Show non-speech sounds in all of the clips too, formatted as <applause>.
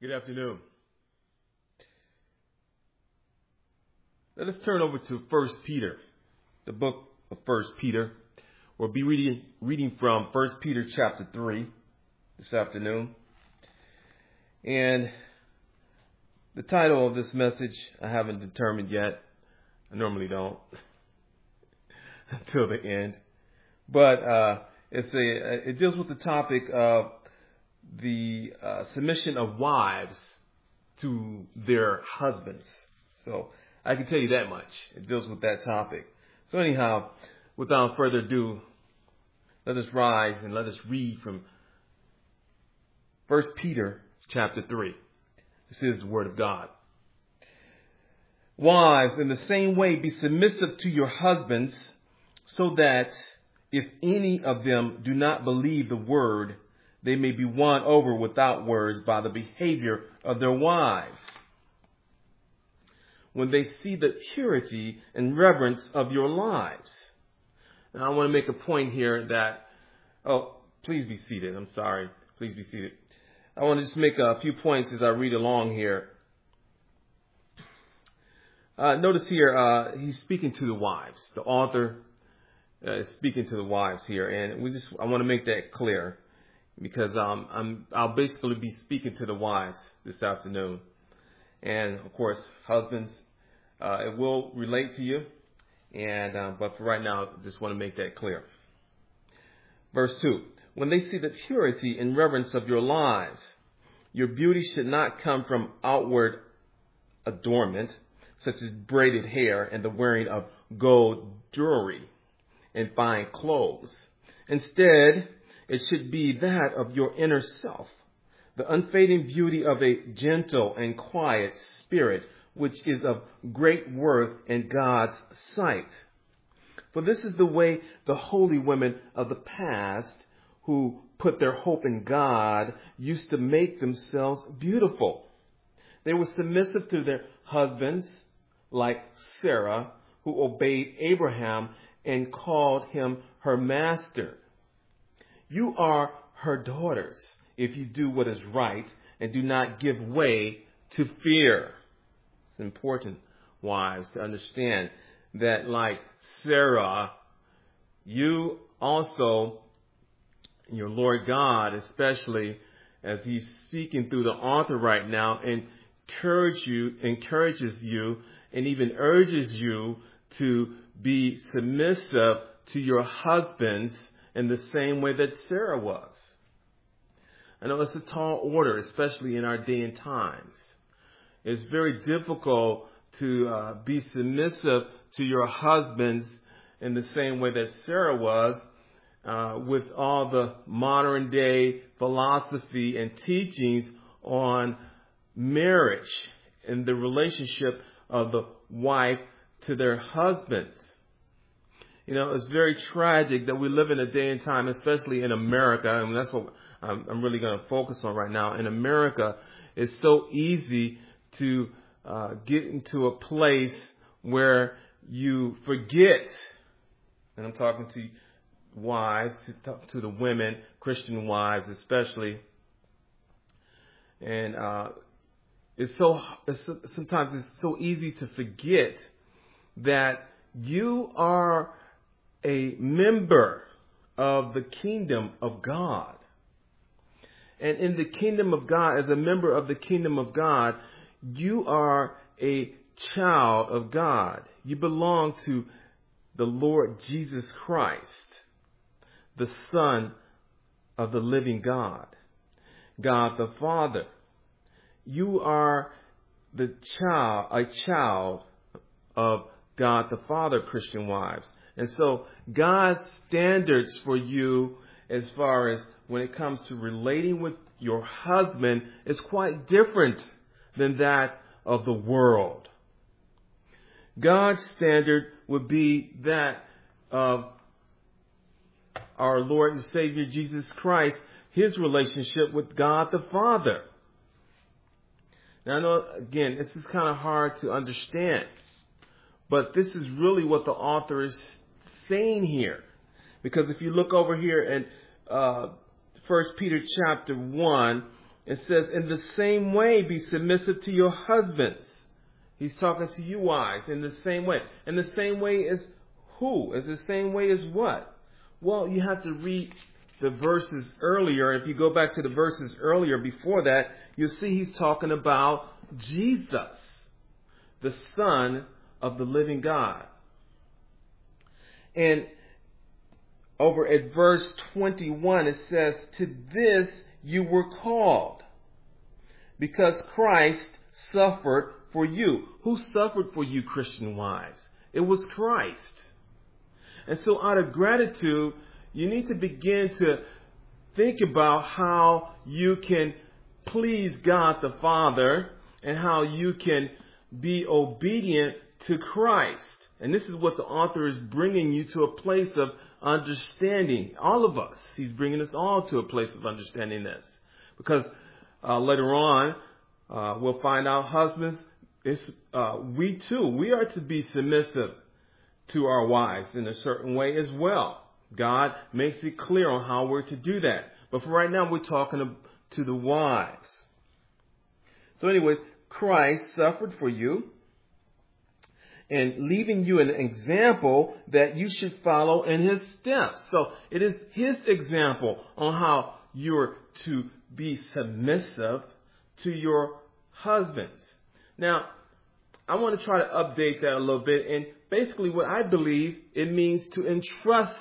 Good afternoon. Let us turn over to 1 Peter, the book of 1 Peter. We'll be reading, reading from 1 Peter chapter 3 this afternoon. And the title of this message I haven't determined yet. I normally don't <laughs> until the end. But uh, it's a it deals with the topic of the uh, submission of wives to their husbands. So I can tell you that much. It deals with that topic. So anyhow, without further ado, let us rise and let us read from 1 Peter chapter 3. This is the word of God. Wives, in the same way, be submissive to your husbands, so that if any of them do not believe the word, they may be won over without words by the behavior of their wives. When they see the purity and reverence of your lives. And I want to make a point here that, oh, please be seated. I'm sorry. Please be seated. I want to just make a few points as I read along here. Uh, notice here, uh, he's speaking to the wives. The author uh, is speaking to the wives here, and we just I want to make that clear because um, I'm I'll basically be speaking to the wives this afternoon, and of course, husbands, uh, it will relate to you, and uh, but for right now, I just want to make that clear. Verse two: When they see the purity and reverence of your lives, your beauty should not come from outward adornment, such as braided hair and the wearing of gold jewelry and fine clothes. Instead, it should be that of your inner self, the unfading beauty of a gentle and quiet spirit, which is of great worth in God's sight. For this is the way the holy women of the past who put their hope in God used to make themselves beautiful. They were submissive to their husbands, like Sarah, who obeyed Abraham and called him her master. You are her daughters if you do what is right and do not give way to fear. It's important, wives, to understand that like Sarah, you also, your Lord God, especially as he's speaking through the author right now, encourage you, encourages you, and even urges you to be submissive to your husbands in the same way that Sarah was. I know it's a tall order, especially in our day and times. It's very difficult to uh, be submissive to your husbands in the same way that Sarah was, uh, with all the modern day philosophy and teachings on marriage and the relationship of the wife to their husbands. You know, it's very tragic that we live in a day and time, especially in America, and that's what I'm, I'm really going to focus on right now. In America, it's so easy to uh, get into a place where you forget, and I'm talking to wives, to to the women, Christian wives especially, and uh, it's so it's, sometimes it's so easy to forget that you are a member of the kingdom of God. And in the kingdom of God, as a member of the kingdom of God, you are a child of God. You belong to the Lord Jesus Christ, the Son of the living God, God the Father. You are the child, a child of God the Father, Christian wives. And so God's standards for you as far as when it comes to relating with your husband is quite different than that of the world. God's standard would be that of our Lord and Savior Jesus Christ, his relationship with God the Father. Now I know again, this is kind of hard to understand, but this is really what the author is saying here. Because if you look over here in uh, 1 Peter chapter 1 It says, in the same way, be submissive to your husbands. He's talking to you wives in the same way. In the same way as who? Is the same way as what? Well, you have to read the verses earlier. If you go back to the verses earlier before that, you'll see he's talking about Jesus, the Son of the living God. And over at verse 21, it says, To this you were called, because Christ suffered for you. Who suffered for you, Christian wives? It was Christ. And so, out of gratitude, you need to begin to think about how you can please God the Father and how you can be obedient to Christ. And this is what the author is bringing you to a place of understanding. All of us. He's bringing us all to a place of understanding this. Because uh, later on, uh, we'll find out husbands, uh, we too, we are to be submissive to our wives in a certain way as well. God makes it clear on how we're to do that. But for right now, we're talking to the wives. So anyways, Christ suffered for you and leaving you an example that you should follow in his steps. So it is his example on how you're to be submissive to your husbands. Now, I want to try to update that a little bit. And basically, what I believe it means to entrust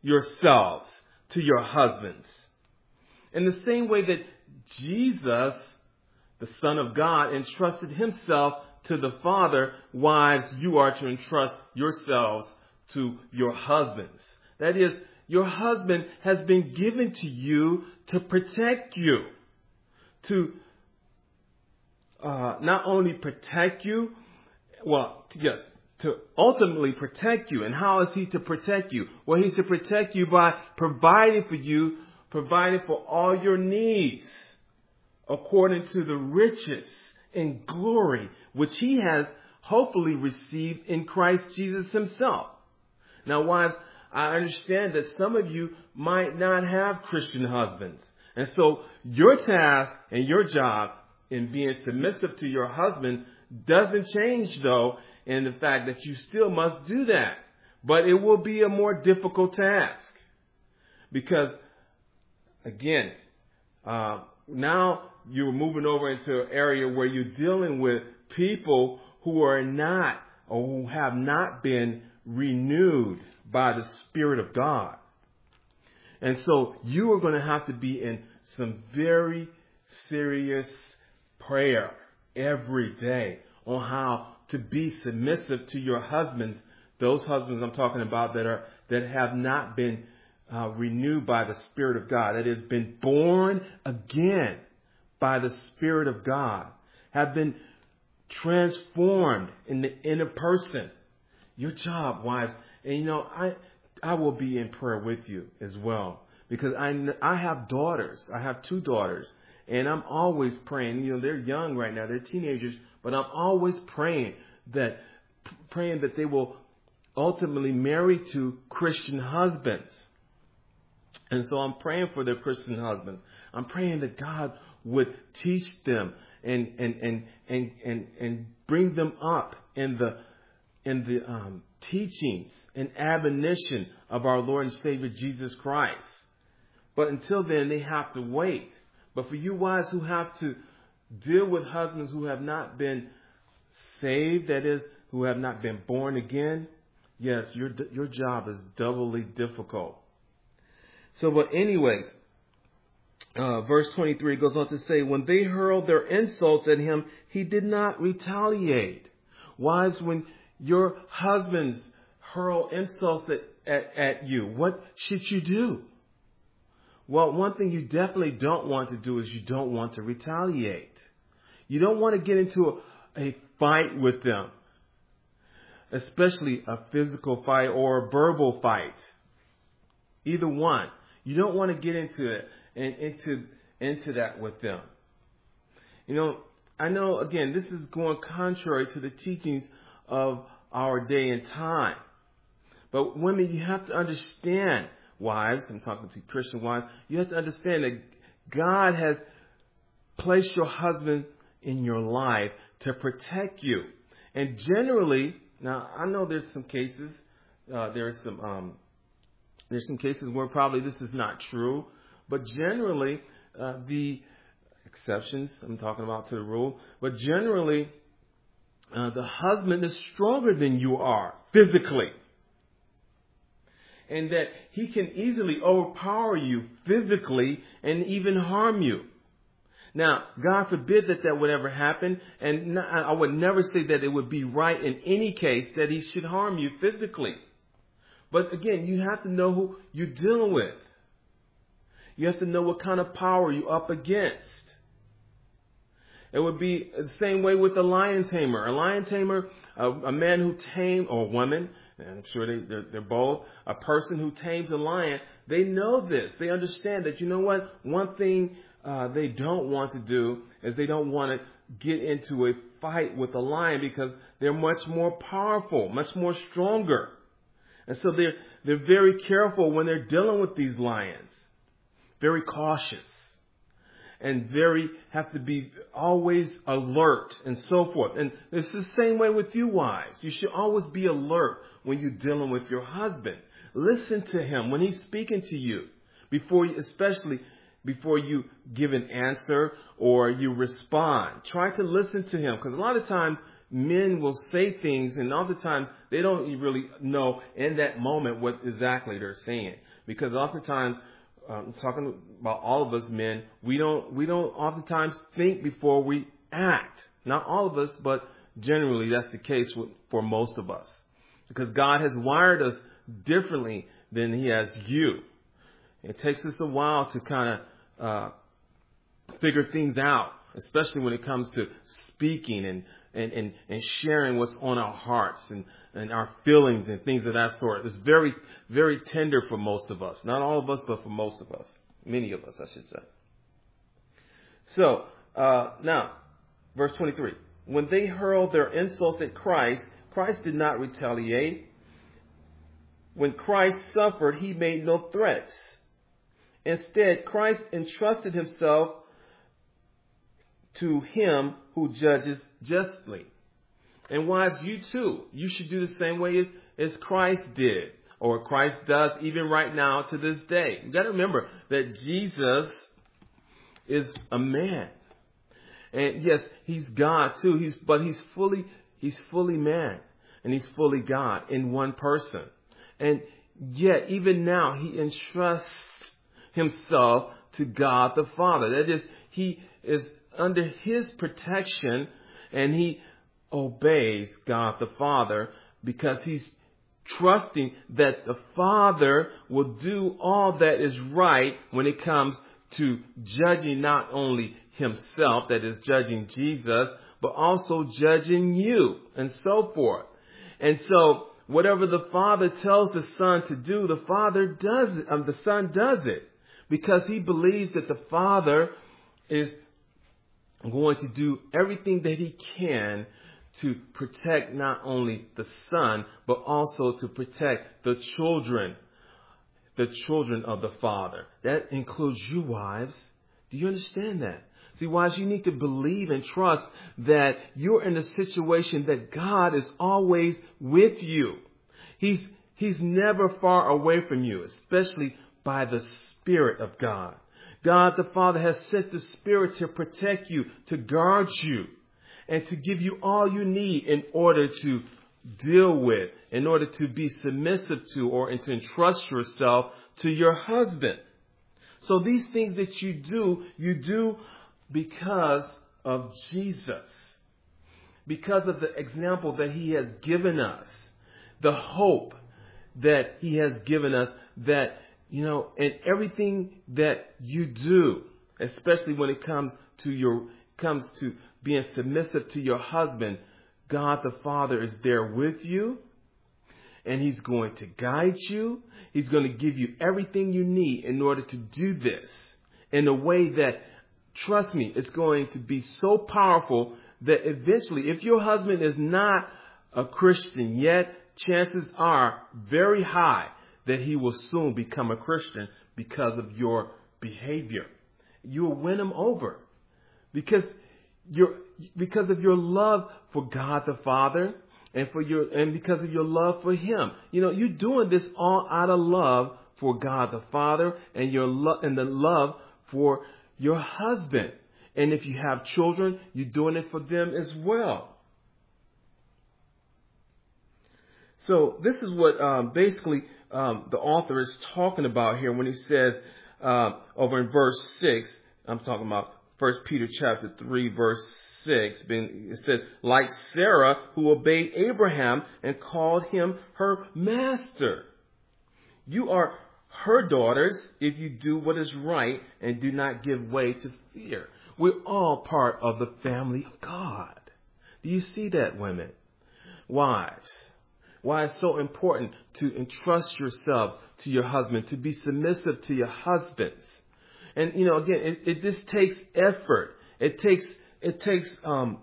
yourselves to your husbands. In the same way that Jesus, the Son of God, entrusted himself to the Father, wives, you are to entrust yourselves to your husbands. That is, your husband has been given to you to protect you, to uh, not only protect you, well, yes, to ultimately protect you. And how is he to protect you? Well, he's to protect you by providing for you, providing for all your needs according to the riches and glory which he has hopefully received in Christ Jesus himself. Now, wives, I understand that some of you might not have Christian husbands. And so your task and your job in being submissive to your husband doesn't change though in the fact that you still must do that. But it will be a more difficult task. Because again, uh, now you're moving over into an area where you're dealing with people who are not or who have not been renewed by the Spirit of God. And so you are going to have to be in some very serious prayer every day on how to be submissive to your husbands, those husbands I'm talking about that are that have not been uh, renewed by the Spirit of God, that has been born again by the Spirit of God, have been transformed in the inner person. Your job, wives, and you know, I I will be in prayer with you as well because I I have daughters. I have two daughters, and I'm always praying. You know, they're young right now; they're teenagers, but I'm always praying that praying that they will ultimately marry to Christian husbands. And so I'm praying for their Christian husbands. I'm praying that God would teach them and and and and and, and bring them up in the in the um, teachings and admonition of our Lord and Savior Jesus Christ. But until then, they have to wait. But for you wives who have to deal with husbands who have not been saved, that is, who have not been born again, yes, your your job is doubly difficult. So, but anyways, uh, verse 23 goes on to say, when they hurled their insults at him, he did not retaliate. Wives, when your husbands hurl insults at, at, at you, what should you do? Well, one thing you definitely don't want to do is you don't want to retaliate. You don't want to get into a, a fight with them, especially a physical fight or a verbal fight. Either one. You don't want to get into it and into into that with them. You know, I know again this is going contrary to the teachings of our day and time. But women, you have to understand, wives, I'm talking to Christian wives, you have to understand that God has placed your husband in your life to protect you. And generally, now I know there's some cases, uh, there's some, um, there's some cases where probably this is not true, but generally, uh, the exceptions I'm talking about to the rule, but generally, uh, the husband is stronger than you are physically. And that he can easily overpower you physically and even harm you. Now, God forbid that that would ever happen, and I would never say that it would be right in any case that he should harm you physically. But again, you have to know who you're dealing with. You have to know what kind of power you're up against. It would be the same way with a lion tamer. A lion tamer, a, a man who tames, or a woman, I'm sure they, they're, they're both, a person who tames a lion, they know this. They understand that, you know what? One thing uh, they don't want to do is they don't want to get into a fight with a lion because they're much more powerful, much more stronger. And so they're, they're very careful when they're dealing with these lions. Very cautious and very have to be always alert and so forth. And it's the same way with you wives. You should always be alert when you're dealing with your husband. Listen to him when he's speaking to you before you, especially before you give an answer or you respond. Try to listen to him because a lot of times men will say things and oftentimes they don't really know in that moment what exactly they're saying because oftentimes um, talking about all of us men, we don't we don't oftentimes think before we act. Not all of us, but generally that's the case with, for most of us, because God has wired us differently than He has you. It takes us a while to kind of uh, figure things out, especially when it comes to speaking and and, and, and sharing what's on our hearts and, and our feelings and things of that sort. It's very, very tender for most of us. Not all of us, but for most of us. Many of us, I should say. So, uh, now, verse 23. When they hurled their insults at Christ, Christ did not retaliate. When Christ suffered, he made no threats. Instead, Christ entrusted himself to him who judges justly. And wives, you too, you should do the same way as, as Christ did, or Christ does even right now to this day. You gotta remember that Jesus is a man. And yes, he's God too. He's, but he's fully, he's fully man. And he's fully God in one person. And yet, even now, he entrusts himself to God the Father. That is, he is under his protection and he obeys God the Father because he's trusting that the Father will do all that is right when it comes to judging not only himself, that is judging Jesus, but also judging you and so forth. And so whatever the Father tells the Son to do, the Father does it, um, the Son does it because he believes that the Father is going to do everything that he can to protect not only the son, but also to protect the children, the children of the father. That includes you wives. Do you understand that? See, wives, you need to believe and trust that you're in a situation that God is always with you. He's, he's never far away from you, especially by the Spirit of God. God the Father has sent the Spirit to protect you, to guard you, and to give you all you need in order to deal with, in order to be submissive to, or to entrust yourself to your husband. So these things that you do, you do because of Jesus. Because of the example that he has given us. The hope that he has given us that you know, and everything that you do, especially when it comes to your, comes to being submissive to your husband, God the Father is there with you and He's going to guide you. He's going to give you everything you need in order to do this in a way that, trust me, it's going to be so powerful that eventually, if your husband is not a Christian yet, chances are very high that he will soon become a Christian because of your behavior. You will win him over because your because of your love for God the Father and for your and because of your love for Him. You know, you're doing this all out of love for God the Father and your love and the love for your husband. And if you have children, you're doing it for them as well. So this is what um, basically um, the author is talking about here when he says uh, over in verse six. I'm talking about First Peter chapter three, verse six. It says, like Sarah, who obeyed Abraham and called him her master. You are her daughters if you do what is right and do not give way to fear. We're all part of the family of God. Do you see that, women? Wives. Why it's so important to entrust yourselves to your husband, to be submissive to your husbands. And, you know, again, it, it just takes effort. It takes, it takes, um,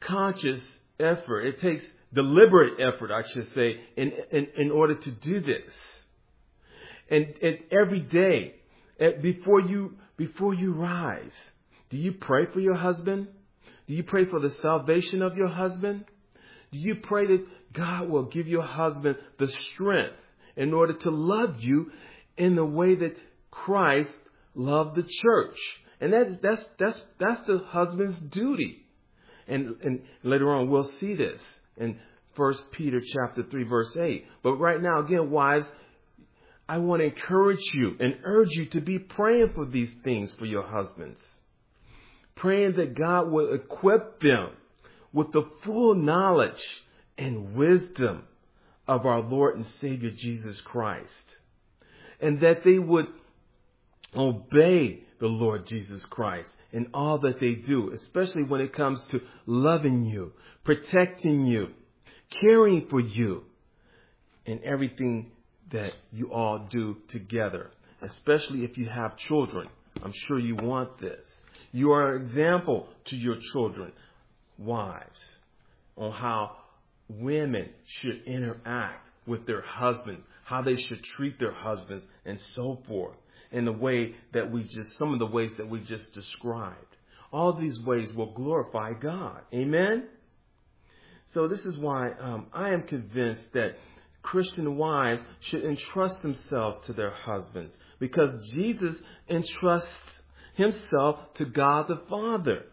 conscious effort. It takes deliberate effort, I should say, in, in, in order to do this. And, and every day, before you, before you rise, do you pray for your husband? Do you pray for the salvation of your husband? Do you pray that God will give your husband the strength in order to love you in the way that Christ loved the church? And that, that's, that's, that's the husband's duty. And, and later on, we'll see this in 1 Peter chapter 3 verse 8. But right now, again, wives, I want to encourage you and urge you to be praying for these things for your husbands. Praying that God will equip them with the full knowledge and wisdom of our Lord and Savior Jesus Christ. And that they would obey the Lord Jesus Christ in all that they do, especially when it comes to loving you, protecting you, caring for you, and everything that you all do together, especially if you have children. I'm sure you want this. You are an example to your children, wives, on how women should interact with their husbands, how they should treat their husbands, and so forth, in the way that we just, some of the ways that we just described. All these ways will glorify God. Amen? So this is why um, I am convinced that Christian wives should entrust themselves to their husbands because Jesus entrusts himself to God the Father.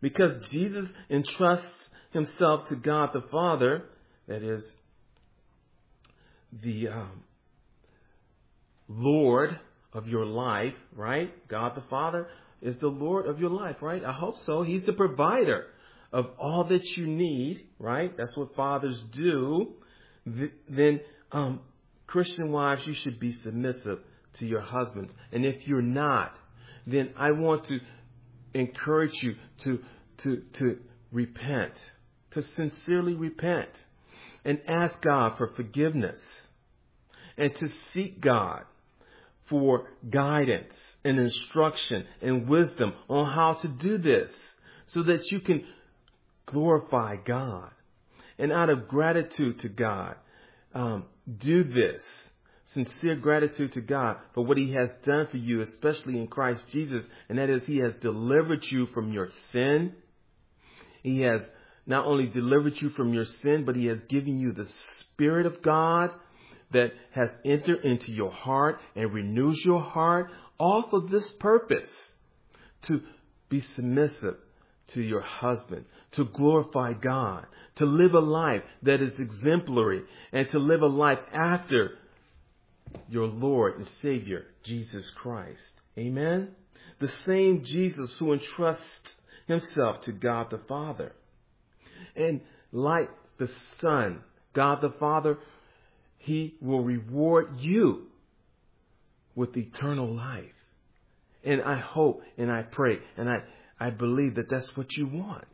Because Jesus entrusts himself to God the Father, that is, the um, Lord of your life, right? God the Father is the Lord of your life, right? I hope so. He's the provider of all that you need, right? That's what fathers do then um, Christian wives, you should be submissive to your husbands. And if you're not, then I want to encourage you to, to, to repent, to sincerely repent and ask God for forgiveness and to seek God for guidance and instruction and wisdom on how to do this so that you can glorify God and out of gratitude to God, um, do this. Sincere gratitude to God for what He has done for you, especially in Christ Jesus, and that is He has delivered you from your sin. He has not only delivered you from your sin, but He has given you the Spirit of God that has entered into your heart and renews your heart, all for this purpose to be submissive to your husband, to glorify God, to live a life that is exemplary, and to live a life after your Lord and Savior, Jesus Christ. Amen? The same Jesus who entrusts himself to God the Father. And like the Son, God the Father, he will reward you with eternal life. And I hope and I pray and I I believe that that's what you want.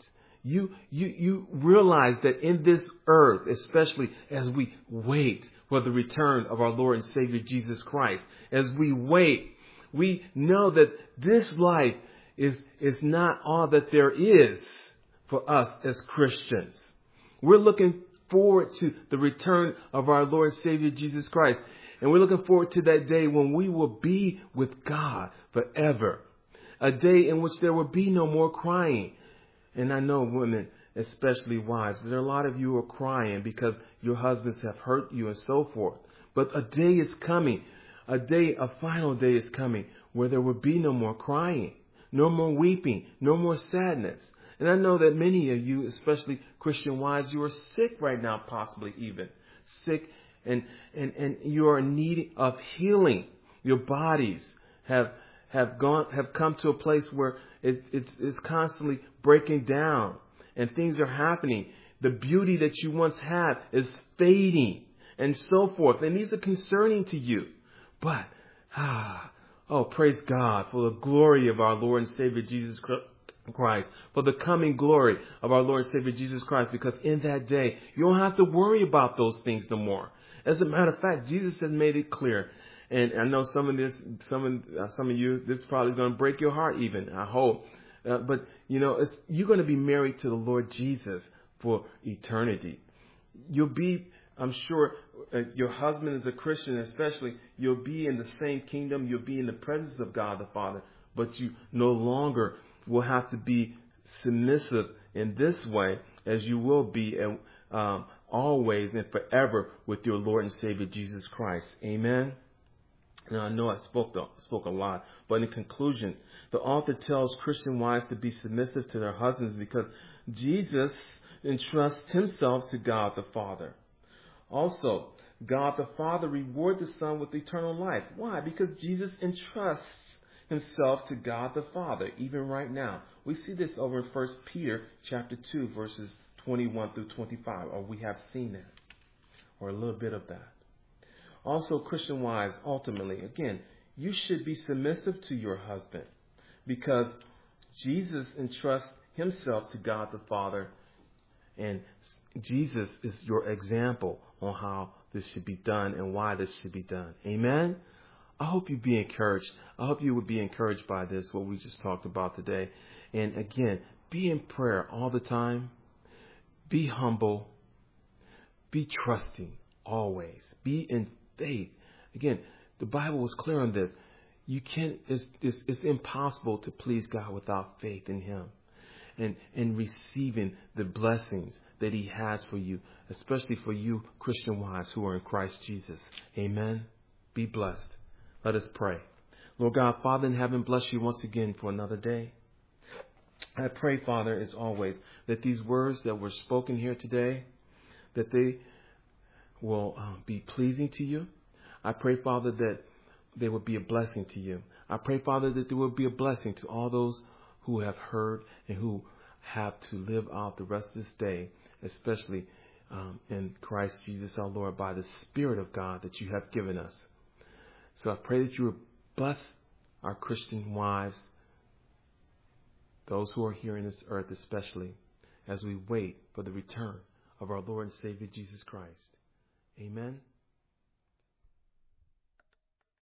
You, you, you realize that in this earth, especially as we wait for the return of our Lord and Savior Jesus Christ, as we wait, we know that this life is, is not all that there is for us as Christians. We're looking forward to the return of our Lord Savior Jesus Christ. And we're looking forward to that day when we will be with God forever a day in which there will be no more crying. And I know women, especially wives, there are a lot of you who are crying because your husbands have hurt you and so forth. But a day is coming, a day, a final day is coming where there will be no more crying, no more weeping, no more sadness. And I know that many of you, especially Christian wives, you are sick right now, possibly even sick, and and and you are in need of healing. Your bodies have have gone have come to a place where it's, it's, it's constantly breaking down, and things are happening. The beauty that you once had is fading, and so forth. And these are concerning to you, but ah, oh, praise God for the glory of our Lord and Savior Jesus Christ Christ, for the coming glory of our Lord and Savior Jesus Christ, because in that day, you don't have to worry about those things no more. As a matter of fact, Jesus has made it clear. And I know some of this, some of, uh, some of you, this probably is going to break your heart even, I hope. Uh, but, you know, you're going to be married to the Lord Jesus for eternity. You'll be, I'm sure, uh, your husband is a Christian especially, you'll be in the same kingdom, you'll be in the presence of God the Father, but you no longer will have to be submissive in this way as you will be um, always and forever with your Lord and Savior Jesus Christ. Amen. Now I know I spoke spoke a lot, but in conclusion, the author tells Christian wives to be submissive to their husbands because Jesus entrusts himself to God the Father. Also, God the Father rewards the Son with eternal life. Why? Because Jesus entrusts himself to God the Father, even right now. We see this over in 1 Peter chapter 2, verses 21 through 25, or we have seen that, or a little bit of that. Also, Christian wise, ultimately, again, you should be submissive to your husband because Jesus entrusts himself to God the Father, and Jesus is your example on how this should be done and why this should be done. Amen? I hope you be encouraged. I hope you would be encouraged by this, what we just talked about today. And again, be in prayer all the time. Be humble. Be trusting always. Be in faith. Again, the Bible was clear on this. You can't, it's, it's, it's impossible to please God without faith in Him and, and receiving the blessings that He has for you, especially for you Christian wives who are in Christ Jesus. Amen. Be blessed. Let us pray. Lord God, Father in heaven, bless you once again for another day. I pray, Father, as always, that these words that were spoken here today, that they will uh, be pleasing to you. I pray, Father, that they will be a blessing to you. I pray, Father, that they will be a blessing to all those who have heard and who have to live out the rest of this day, especially um, in Christ Jesus our Lord, by the Spirit of God that you have given us. So I pray that you would bless our Christian wives, those who are here in this earth especially, as we wait for the return of our Lord and Savior Jesus Christ. Amen.